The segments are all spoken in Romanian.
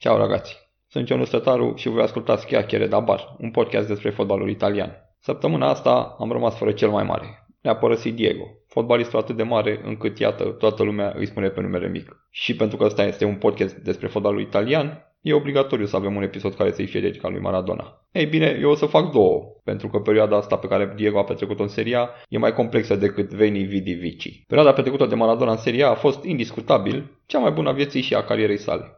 Ciao ragazzi, sunt Ionus Tătaru și voi ascultați Chiacchiere da Bar, un podcast despre fotbalul italian. Săptămâna asta am rămas fără cel mai mare. Ne-a părăsit Diego, fotbalistul atât de mare încât, iată, toată lumea îi spune pe numere mic. Și pentru că ăsta este un podcast despre fotbalul italian, e obligatoriu să avem un episod care să-i fie dedicat lui Maradona. Ei bine, eu o să fac două, pentru că perioada asta pe care Diego a petrecut-o în seria e mai complexă decât Veni Vidi Vici. Perioada petrecută de Maradona în seria a fost indiscutabil cea mai bună a vieții și a carierei sale.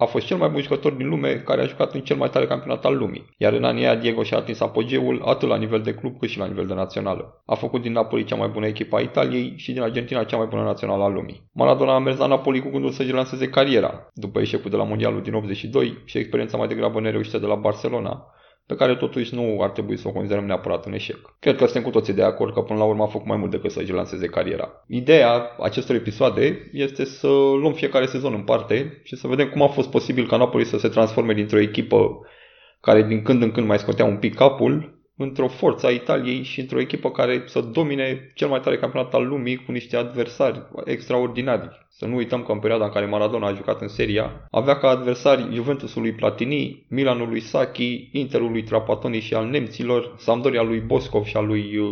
A fost cel mai bun jucător din lume care a jucat în cel mai tare campionat al lumii, iar în anii aia Diego și-a atins apogeul atât la nivel de club cât și la nivel de națională. A făcut din Napoli cea mai bună echipă a Italiei și din Argentina cea mai bună națională a lumii. Maradona a mers la Napoli cu gândul să-și lanseze cariera, după eșecul de la Mondialul din 82 și experiența mai degrabă nereușită de la Barcelona, pe care totuși nu ar trebui să o considerăm neapărat un eșec. Cred că suntem cu toții de acord că până la urmă a făcut mai mult decât să-și lanseze cariera. Ideea acestor episoade este să luăm fiecare sezon în parte și să vedem cum a fost posibil ca Napoli să se transforme dintr-o echipă care din când în când mai scotea un pic capul într-o forță a Italiei și într-o echipă care să domine cel mai tare campionat al lumii cu niște adversari extraordinari. Să nu uităm că în perioada în care Maradona a jucat în seria, avea ca adversari Juventusul lui Platini, Milanul lui Sacchi, Interul lui Trapattoni și al nemților, Sampdoria lui Boscov și al lui uh,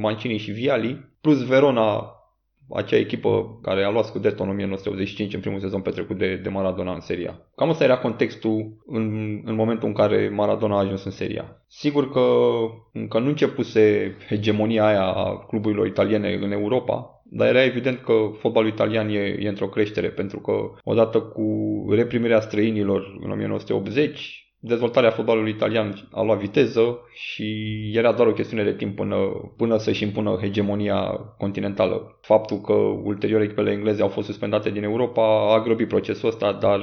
Mancini și Viali, plus Verona acea echipă care a luat Scudetto în 1985 în primul sezon petrecut de, de Maradona în seria. Cam asta era contextul în, în momentul în care Maradona a ajuns în seria. Sigur că încă nu începuse hegemonia aia a cluburilor italiene în Europa, dar era evident că fotbalul italian e, e într-o creștere, pentru că odată cu reprimirea străinilor în 1980, dezvoltarea fotbalului italian a luat viteză și era doar o chestiune de timp până, până să-și impună hegemonia continentală. Faptul că ulterior echipele engleze au fost suspendate din Europa a grăbit procesul ăsta, dar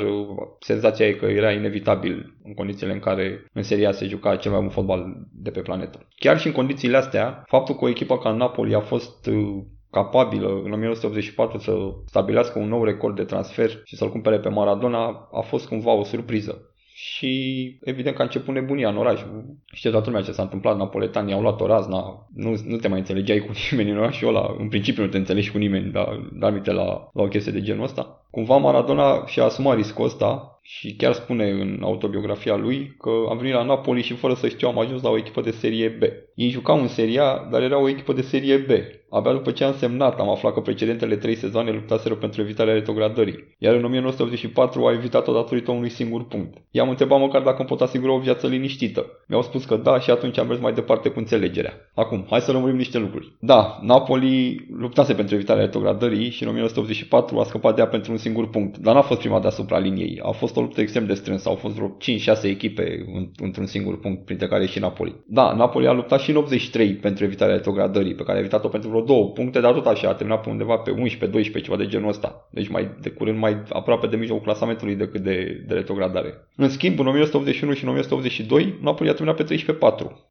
senzația e că era inevitabil în condițiile în care în seria se juca cel mai bun fotbal de pe planetă. Chiar și în condițiile astea, faptul că o echipă ca Napoli a fost uh, capabilă în 1984 să stabilească un nou record de transfer și să-l cumpere pe Maradona a fost cumva o surpriză și evident că a început nebunia în oraș. Știe toată lumea ce s-a întâmplat, napoletanii au luat o razna, nu, nu te mai înțelegeai cu nimeni în orașul ăla, în principiu nu te înțelegi cu nimeni, dar, dar la, la o chestie de genul ăsta. Cumva Maradona și-a asumat riscul ăsta și chiar spune în autobiografia lui că am venit la Napoli și fără să știu am ajuns la o echipă de serie B. Ei jucau în serie A, dar era o echipă de serie B. Abia după ce am semnat am aflat că precedentele trei sezoane luptaseră pentru evitarea retrogradării, iar în 1984 a evitat-o datorită unui singur punct. I-am întrebat măcar dacă îmi pot asigura o viață liniștită. Mi-au spus că da și atunci am mers mai departe cu înțelegerea. Acum, hai să lămurim niște lucruri. Da, Napoli luptase pentru evitarea retrogradării și în 1984 a scăpat de ea pentru un singur punct, dar n-a fost prima deasupra liniei. A fost o luptă extrem de strânsă, au fost vreo 5-6 echipe într-un singur punct, printre care și Napoli. Da, Napoli a luptat și în 83 pentru evitarea retrogradării, pe care a evitat-o pentru vreo două puncte, dar tot așa a terminat pe undeva pe 11-12, ceva de genul ăsta. Deci mai de curând mai aproape de mijlocul clasamentului decât de, de retrogradare. În schimb, în 1981 și în 1982, Napoli a terminat pe 13-4.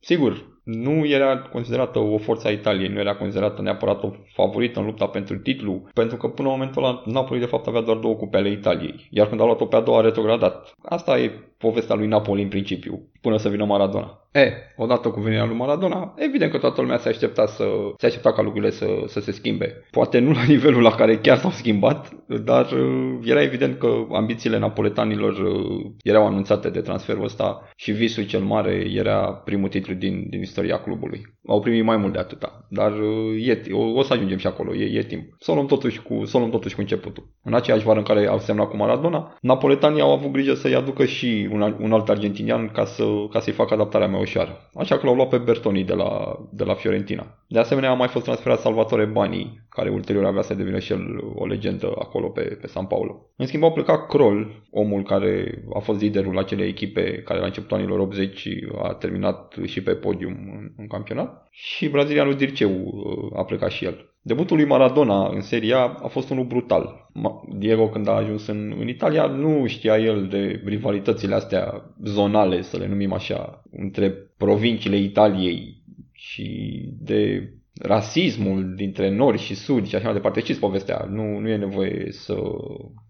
Sigur, nu era considerată o forță a Italiei, nu era considerată neapărat o favorită în lupta pentru titlu, pentru că până în momentul ăla Napoli de fapt avea doar două cupe ale Italiei, iar când a luat-o pe a doua a retrogradat. Asta e povestea lui Napoli în principiu, până să vină Maradona. E, odată cu venirea lui Maradona, evident că toată lumea se aștepta, să, se aștepta ca lucrurile să, să se schimbe. Poate nu la nivelul la care chiar s-au schimbat, dar uh, era evident că ambițiile napoletanilor uh, erau anunțate de transferul ăsta și visul cel mare era primul titlu din, din istoria clubului. Au primit mai mult de atâta, dar uh, e, o, o să ajungem și acolo, e, e timp. Să o luăm totuși cu, să o luăm totuși cu începutul. În aceeași vară în care au semnat cu Maradona, napoletanii au avut grijă să-i aducă și un, un alt argentinian ca, să, ca să-i facă adaptarea mai ușoară. Așa că l-au luat pe Bertoni de la, de la Fiorentina. De asemenea a mai fost transferat Salvatore Bani, care ulterior avea să devină și el o legendă acolo pe, pe San Paulo. În schimb au plecat Kroll, omul care a fost liderul acelei echipe care la începutul anilor 80 a terminat și pe podium în, în campionat și brazilianul Dirceu uh, a plecat și el. Debutul lui Maradona în seria a fost unul brutal. Diego când a ajuns în, în Italia nu știa el de rivalitățile astea zonale, să le numim așa, între provinciile Italiei și de rasismul dintre nord și sud și așa mai departe. Știți povestea, nu, nu e nevoie să,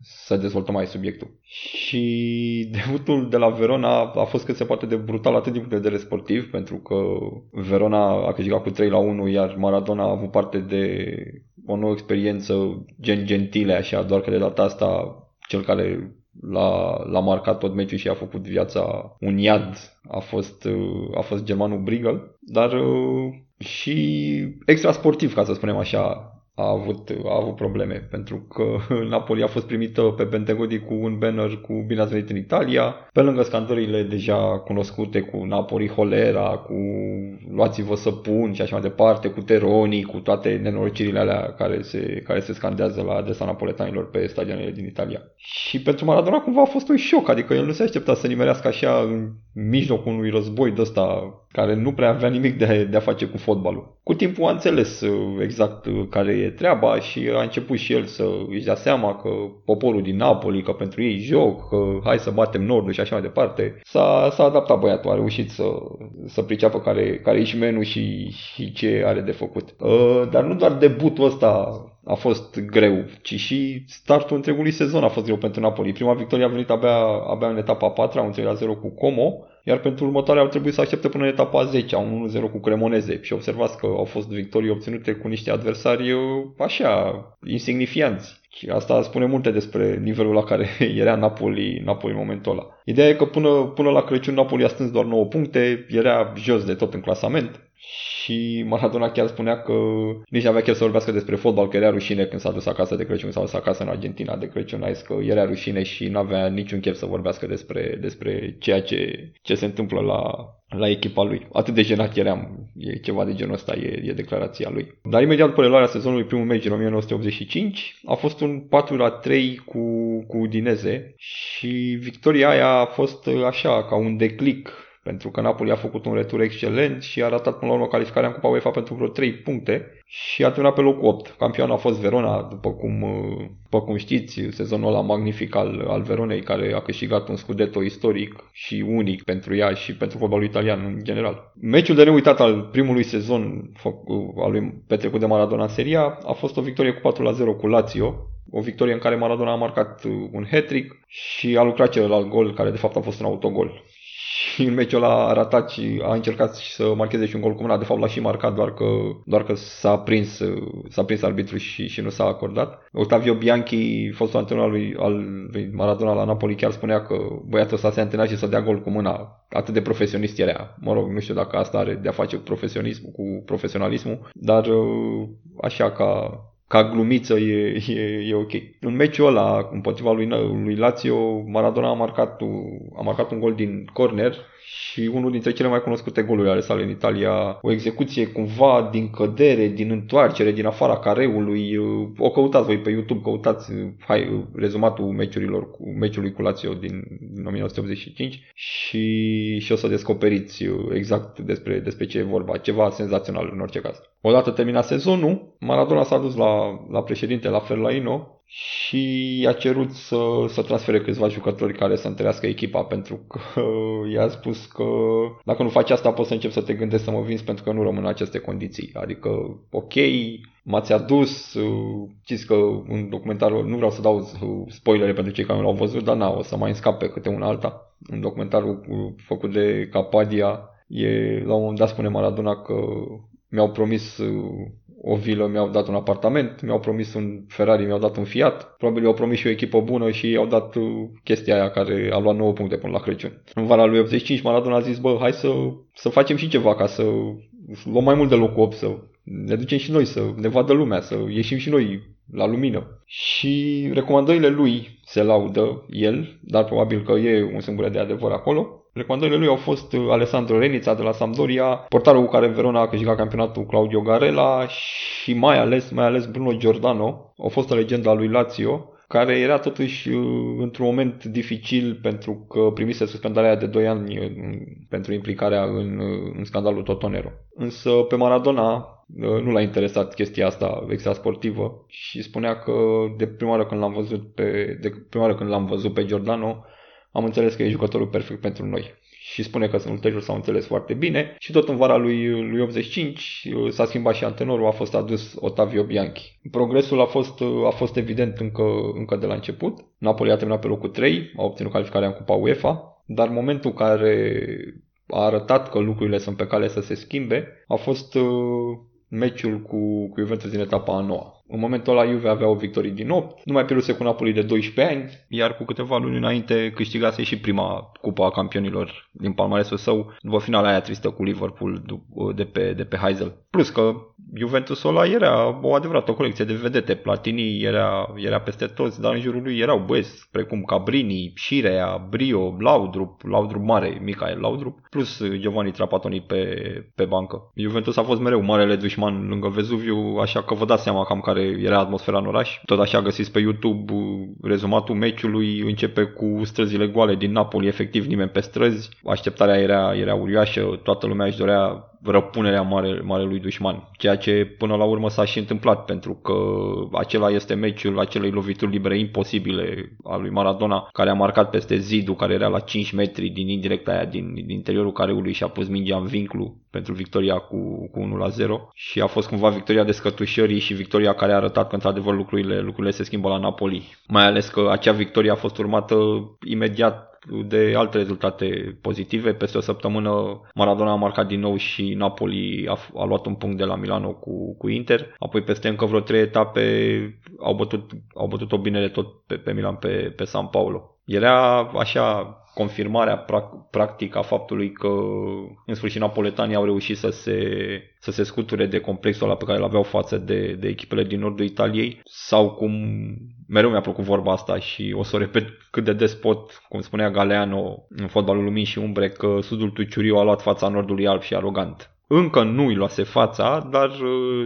să dezvoltăm mai subiectul. Și debutul de la Verona a fost cât se poate de brutal atât din punct de vedere sportiv, pentru că Verona a câștigat cu 3 la 1, iar Maradona a avut parte de o nouă experiență gen gentile, așa, doar că de data asta cel care l-a, l-a marcat tot meciul și a făcut viața un iad a fost, uh, a fost germanul Brigel, dar uh, și extra sportiv, ca să spunem așa, a avut, a avut probleme, pentru că Napoli a fost primită pe Bentegodi cu un banner cu Bine ați venit în Italia, pe lângă scandările deja cunoscute cu Napoli Holera, cu luați-vă săpun și așa mai departe, cu teronii, cu toate nenorocirile alea care se, care se scandează la adresa napoletanilor pe stadionele din Italia. Și pentru Maradona cumva a fost un șoc, adică el nu se aștepta să nimerească așa în mijlocul unui război de ăsta care nu prea avea nimic de, de a face cu fotbalul. Cu timpul a înțeles uh, exact uh, care e treaba și a început și el să își dea seama că poporul din Napoli, că pentru ei joc, că hai să batem Nordul și așa mai departe. S-a, s-a adaptat băiatul, a reușit să, să priceapă care, care e și menul și, și ce are de făcut. Uh, dar nu doar debutul ăsta a fost greu, ci și startul întregului sezon a fost greu pentru Napoli. Prima victorie a venit abia, abia în etapa a patra, un 3 la 0 cu Como, iar pentru următoarea ar trebui să aștepte până în etapa 10, un 1-0 cu Cremoneze. Și observați că au fost victorii obținute cu niște adversari uh, așa, insignifianți. Și asta spune multe despre nivelul la care era Napoli, Napoli în momentul ăla. Ideea e că până, până la Crăciun Napoli a strâns doar 9 puncte, era jos de tot în clasament și Maradona chiar spunea că nici nu avea chef să vorbească despre fotbal, că era rușine când s-a dus acasă de Crăciun sau s-a acasă în Argentina de Crăciun, a zis că era rușine și nu avea niciun chef să vorbească despre, despre ceea ce, ce se întâmplă la, la echipa lui. Atât de jenat eram, e ceva de genul ăsta, e, e declarația lui. Dar imediat după reluarea sezonului primul meci în 1985 a fost un 4 la 3 cu, cu Udineze și victoria aia a fost așa, ca un declic pentru că Napoli a făcut un retur excelent și a ratat până la urmă calificarea în Cupa UEFA pentru vreo 3 puncte și a terminat pe locul 8. Campionul a fost Verona, după cum, după cum știți, sezonul ăla magnific al, al Veronei, care a câștigat un scudetto istoric și unic pentru ea și pentru fotbalul italian în general. Meciul de neuitat al primului sezon al lui petrecut de Maradona în Seria a fost o victorie cu 4 la 0 cu Lazio, o victorie în care Maradona a marcat un hat-trick și a lucrat celălalt gol, care de fapt a fost un autogol și în meciul ăla a ratat și a încercat să marcheze și un gol cu mâna, de fapt l-a și marcat, doar că, doar că s-a prins, s-a prins arbitru și, și nu s-a acordat. Otavio Bianchi, fostul antrenor al lui, al lui Maradona la Napoli, chiar spunea că băiatul ăsta se antrena și să dea gol cu mâna. Atât de profesionist era. Mă rog, nu știu dacă asta are de a face cu profesionismul, cu profesionalismul, dar așa ca ca glumiță e, e, e ok. În meciul ăla împotriva lui, lui Lazio, Maradona a marcat, a marcat un gol din corner și unul dintre cele mai cunoscute goluri ale sale în Italia, o execuție cumva din cădere, din întoarcere, din afara careului. O căutați voi pe YouTube, căutați hai, rezumatul meciurilor cu meciului cu Lazio din, din 1985 și, și o să descoperiți exact despre, despre ce e vorba. Ceva senzațional în orice caz. Odată terminat sezonul, Maradona s-a dus la, la președinte, la Ferlaino, și a cerut să, să transfere câțiva jucători care să întărească echipa pentru că i-a spus că dacă nu faci asta poți să încep să te gândești să mă vinzi pentru că nu rămân în aceste condiții. Adică, ok, m-ați adus, știți că un documentar, nu vreau să dau spoilere pentru cei care nu l-au văzut, dar na, o să mai înscape câte una alta. Un documentar făcut de Capadia, e, la un moment dat spune Maradona că mi-au promis o vilă, mi-au dat un apartament, mi-au promis un Ferrari, mi-au dat un Fiat, probabil i-au promis și o echipă bună și i-au dat uh, chestia aia care a luat 9 puncte până la Crăciun. În vara lui 85 Maradona a zis, bă, hai să, să facem și ceva ca să luăm mai mult de locul 8, să ne ducem și noi, să ne vadă lumea, să ieșim și noi la lumină. Și recomandările lui se laudă el, dar probabil că e un singur de adevăr acolo. Recomandările lui au fost uh, Alessandro Renița de la Sampdoria, portarul cu care Verona a câștigat campionatul Claudio Garela și mai ales, mai ales Bruno Giordano, o fostă legendă a lui Lazio, care era totuși uh, într-un moment dificil pentru că primise suspendarea de 2 ani uh, pentru implicarea în, în scandalul Totonero. Însă pe Maradona nu l-a interesat chestia asta extra sportivă și spunea că de prima oară când l-am văzut pe, de prima oară când l-am văzut pe Giordano, am înțeles că e jucătorul perfect pentru noi. Și spune că ulterior s-au înțeles foarte bine și tot în vara lui, lui 85 uh, s-a schimbat și antenorul, a fost adus Otavio Bianchi. Progresul a fost, uh, a fost evident încă, încă de la început. Napoli a terminat pe locul 3, a obținut calificarea în Cupa UEFA, dar momentul care a arătat că lucrurile sunt pe cale să se schimbe a fost uh, meciul cu, cu Juventus din etapa a noua. În momentul ăla Juve avea o victorie din 8, nu mai pierduse cu Napoli de 12 ani, iar cu câteva luni înainte câștigase și prima cupa a campionilor din palmaresul său, după finala aia tristă cu Liverpool de pe, de pe Heisel. Plus că Juventusul ăla era o adevărată colecție de vedete. Platini era, era peste toți, dar în jurul lui erau băieți precum Cabrini, Șirea, Brio, Laudrup, Laudrup mare, Michael Laudrup, plus Giovanni Trapatoni pe, pe bancă. Juventus a fost mereu marele dușman lângă Vezuviu, așa că vă dați seama cam care era atmosfera în oraș. Tot așa găsiți pe YouTube rezumatul meciului, începe cu străzile goale din Napoli, efectiv nimeni pe străzi. Așteptarea era, era uriașă, toată lumea își dorea răpunerea mare, marelui dușman, ceea ce până la urmă s-a și întâmplat pentru că acela este meciul acelei lovituri libere imposibile a lui Maradona care a marcat peste zidul care era la 5 metri din indirecta aia din, din interiorul careului și a pus mingea în vinclu pentru victoria cu, cu 1 la 0 și a fost cumva victoria descătușării și victoria care a arătat că într-adevăr lucrurile, lucrurile se schimbă la Napoli. Mai ales că acea victorie a fost urmată imediat de alte rezultate pozitive. Peste o săptămână Maradona a marcat din nou și Napoli a, a luat un punct de la Milano cu, cu Inter. Apoi peste încă vreo trei etape au bătut, au bătut-o bine de tot pe, pe Milan, pe, pe San Paulo. Era așa confirmarea practică a faptului că în sfârșit napoletanii au reușit să se, să se scuture de complexul ăla pe care îl aveau față de, de echipele din nordul Italiei sau cum mereu mi-a plăcut vorba asta și o să o repet cât de des pot, cum spunea Galeano în fotbalul lumii și umbre, că sudul Tuciuriu a luat fața nordului alb și arogant. Încă nu îi luase fața, dar,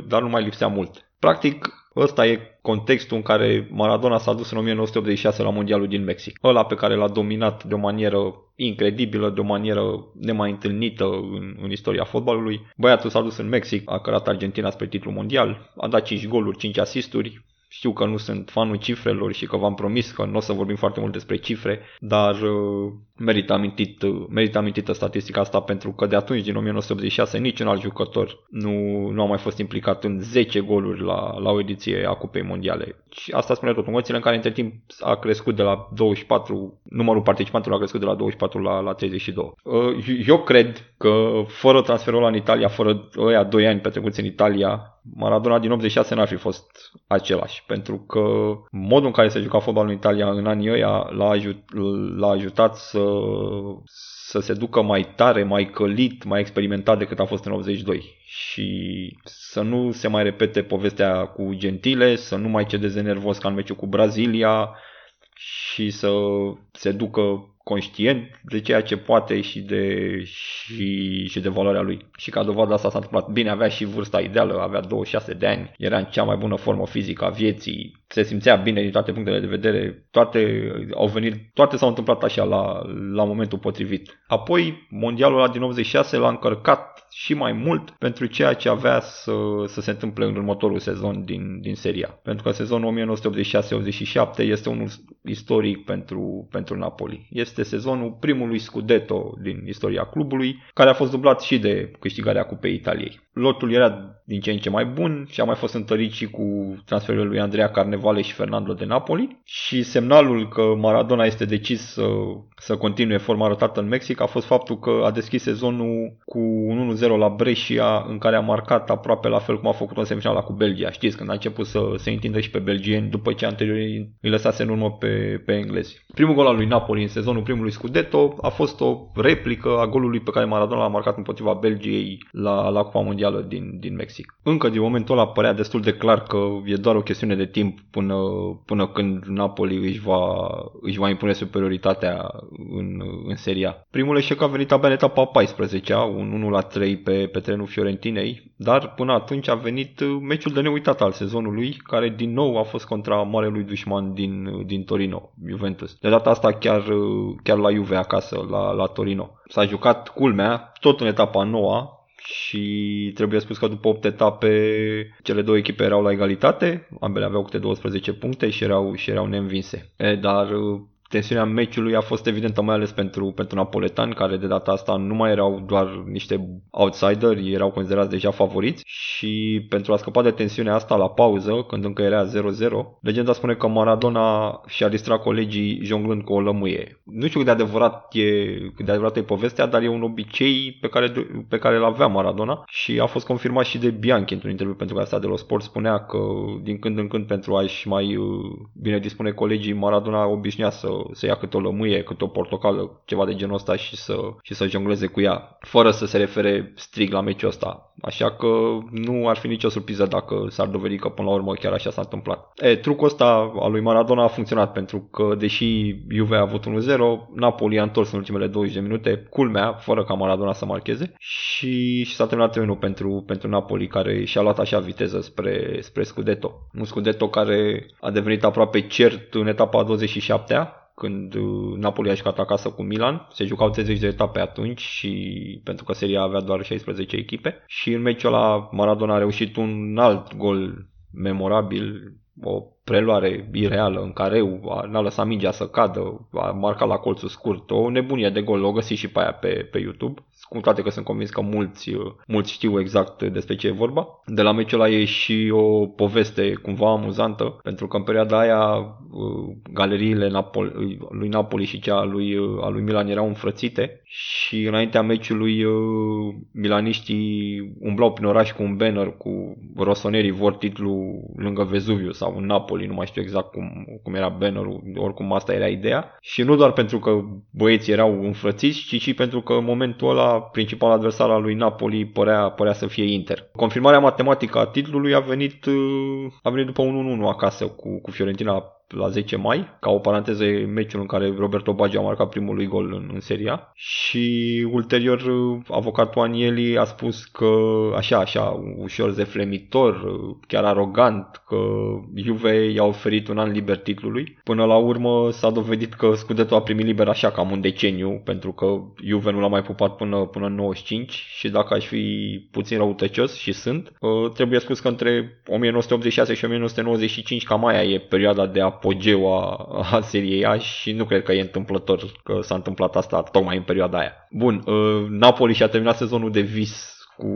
dar nu mai lipsea mult. Practic, ăsta e contextul în care Maradona s-a dus în 1986 la Mondialul din Mexic. Ăla pe care l-a dominat de o manieră incredibilă, de o manieră nemai întâlnită în, în istoria fotbalului. Băiatul s-a dus în Mexic, a cărat Argentina spre titlul mondial, a dat 5 goluri, 5 asisturi, știu că nu sunt fanul cifrelor și că v-am promis că nu o să vorbim foarte mult despre cifre, dar uh, merită, amintit, uh, merită amintită statistica asta pentru că de atunci, din 1986, niciun alt jucător nu, nu a mai fost implicat în 10 goluri la, la o ediție a Cupei Mondiale. Și asta spune tot. În în care între timp a crescut de la 24, numărul participanților a crescut de la 24 la, la 32. Uh, eu cred că fără transferul ăla în Italia, fără ăia 2 ani petrecuți în Italia, Maradona din 86 n-ar fi fost același, pentru că modul în care se juca fotbalul în Italia în anii ăia l-a, ajut, l-a ajutat să, să se ducă mai tare, mai călit, mai experimentat decât a fost în 82 și să nu se mai repete povestea cu Gentile, să nu mai cedeze nervos ca în meciul cu Brazilia și să se ducă conștient de ceea ce poate și de, și, și de valoarea lui. Și ca dovadă asta s-a întâmplat. Bine, avea și vârsta ideală, avea 26 de ani, era în cea mai bună formă fizică a vieții, se simțea bine din toate punctele de vedere, toate au venit, toate s-au întâmplat așa la, la momentul potrivit. Apoi, mondialul ăla din 86 l-a încărcat și mai mult pentru ceea ce avea să, să se întâmple în următorul sezon din, din seria. Pentru că sezonul 1986-87 este unul istoric pentru, pentru Napoli. Este sezonul primului Scudetto din istoria clubului, care a fost dublat și de câștigarea Cupei Italiei. Lotul era din ce în ce mai bun și a mai fost întărit și cu transferul lui Andrea Carnevale și Fernando de Napoli și semnalul că Maradona este decis să, să continue forma arătată în Mexic a fost faptul că a deschis sezonul cu un 1-0 la Brescia în care a marcat aproape la fel cum a făcut în semifinala cu Belgia. Știți, când a început să se întindă și pe belgieni după ce anterior îi lăsase în urmă pe, pe englezi. Primul gol al lui Napoli în sezonul primului Scudetto a fost o replică a golului pe care Maradona l-a marcat împotriva Belgiei la, la Cupa Mondială din, din Mexic. Încă din momentul ăla părea destul de clar că e doar o chestiune de timp până, până când Napoli își va, își va impune superioritatea în, în seria. Primul eșec a venit abia în etapa 14 un 1 la 3 pe, pe terenul Fiorentinei, dar până atunci a venit meciul de neuitat al sezonului, care din nou a fost contra marelui dușman din, din Torino, Juventus. De data asta chiar, chiar la Juve acasă, la, la Torino. S-a jucat culmea, tot în etapa noua, și trebuie spus că după 8 etape cele două echipe erau la egalitate, ambele aveau câte 12 puncte și erau, și erau neînvinse. E, dar tensiunea meciului a fost evidentă mai ales pentru, pentru napoletani, care de data asta nu mai erau doar niște outsideri, erau considerați deja favoriți și pentru a scăpa de tensiunea asta la pauză, când încă era 0-0, legenda spune că Maradona și-a distrat colegii jonglând cu o lămâie. Nu știu cât de adevărat e, cât de adevărat e povestea, dar e un obicei pe care, pe care îl avea Maradona și a fost confirmat și de Bianchi într-un interviu pentru Gazeta de los Sport. Spunea că din când în când pentru a-și mai uh, bine dispune colegii, Maradona obișnuia să, să ia câte o lămâie, câte o portocală, ceva de genul ăsta și să, și să jongleze cu ea, fără să se refere strict la meciul ăsta. Așa că nu ar fi nicio surpriză dacă s-ar dovedi că până la urmă chiar așa s-a întâmplat. E, trucul ăsta al lui Maradona a funcționat pentru că deși Juve a avut 1-0, Napoli a întors în ultimele 20 de minute, culmea, fără ca Maradona să marcheze și, și s-a terminat 3 pentru, pentru Napoli care și-a luat așa viteză spre, spre Scudetto. Un Scudetto care a devenit aproape cert în etapa 27-a când uh, Napoli a jucat acasă cu Milan. Se jucau 30 de etape atunci și pentru că seria avea doar 16 echipe. Și în meciul ăla Maradona a reușit un alt gol memorabil, o preluare ireală în care n-a lăsat mingea să cadă, a marcat la colțul scurt, o nebunie de gol, o găsi și pe aia pe, pe YouTube cu toate că sunt convins că mulți, uh, mulți știu exact despre ce e vorba. De la meciul ăla e și o poveste cumva amuzantă, pentru că în perioada aia uh, galeriile Napoli, lui Napoli și cea a lui, uh, a lui Milan erau înfrățite și înaintea meciului milaniștii umblau prin oraș cu un banner cu rosonerii vor titlu lângă Vezuviu sau în Napoli, nu mai știu exact cum, cum era bannerul, oricum asta era ideea. Și nu doar pentru că băieții erau înfrățiți, ci și pentru că în momentul ăla principal adversar al lui Napoli părea, părea să fie Inter. Confirmarea matematică a titlului a venit, a venit după un 1-1 acasă cu, cu Fiorentina la 10 mai, ca o paranteză meciul în care Roberto Baggio a marcat primul lui gol în, în seria și ulterior avocatul Anieli a spus că așa, așa, ușor zeflemitor, chiar arogant, că Juve i-a oferit un an liber titlului. Până la urmă s-a dovedit că Scudetto a primit liber așa cam un deceniu, pentru că Juve nu l-a mai pupat până, până în 95 și dacă aș fi puțin răutăcios și sunt, ă, trebuie spus că între 1986 și 1995 cam aia e perioada de a apogeu a, a seriei A și nu cred că e întâmplător că s-a întâmplat asta tocmai în perioada aia. Bun, uh, Napoli și-a terminat sezonul de vis cu,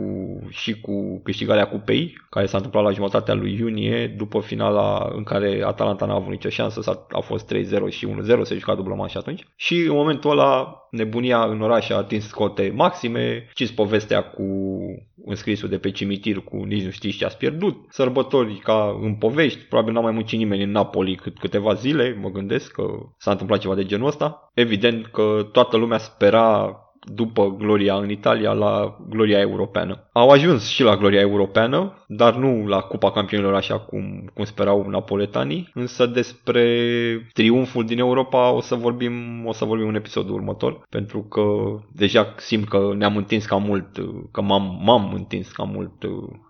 și cu câștigarea cupei, care s-a întâmplat la jumătatea lui iunie, după finala în care Atalanta n-a avut nicio șansă, s-a, a fost 3-0 și 1-0, se juca dublă și atunci. Și în momentul ăla, nebunia în oraș a atins cote maxime, știți povestea cu înscrisul de pe cimitir cu nici nu știți ce ați pierdut, sărbători ca în povești, probabil n-a mai muncit nimeni în Napoli cât câteva zile, mă gândesc că s-a întâmplat ceva de genul ăsta. Evident că toată lumea spera după gloria în Italia la gloria europeană. Au ajuns și la gloria europeană, dar nu la Cupa Campionilor așa cum, cum sperau napoletanii, însă despre triumful din Europa o să vorbim, o să vorbim în episodul următor, pentru că deja simt că ne-am întins cam mult, că m-am, m-am întins cam mult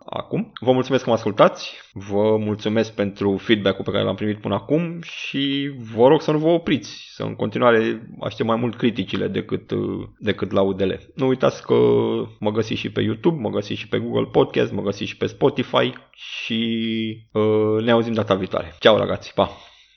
acum. Vă mulțumesc că mă ascultați, vă mulțumesc pentru feedback-ul pe care l-am primit până acum și vă rog să nu vă opriți, să în continuare aștept mai mult criticile decât, decât laudele. Nu uitați că mă găsiți și pe YouTube, mă găsiți și pe Google Podcast, mă găsiți și pe Spotify și uh, ne auzim data viitoare. Ceau ragazzi, pa!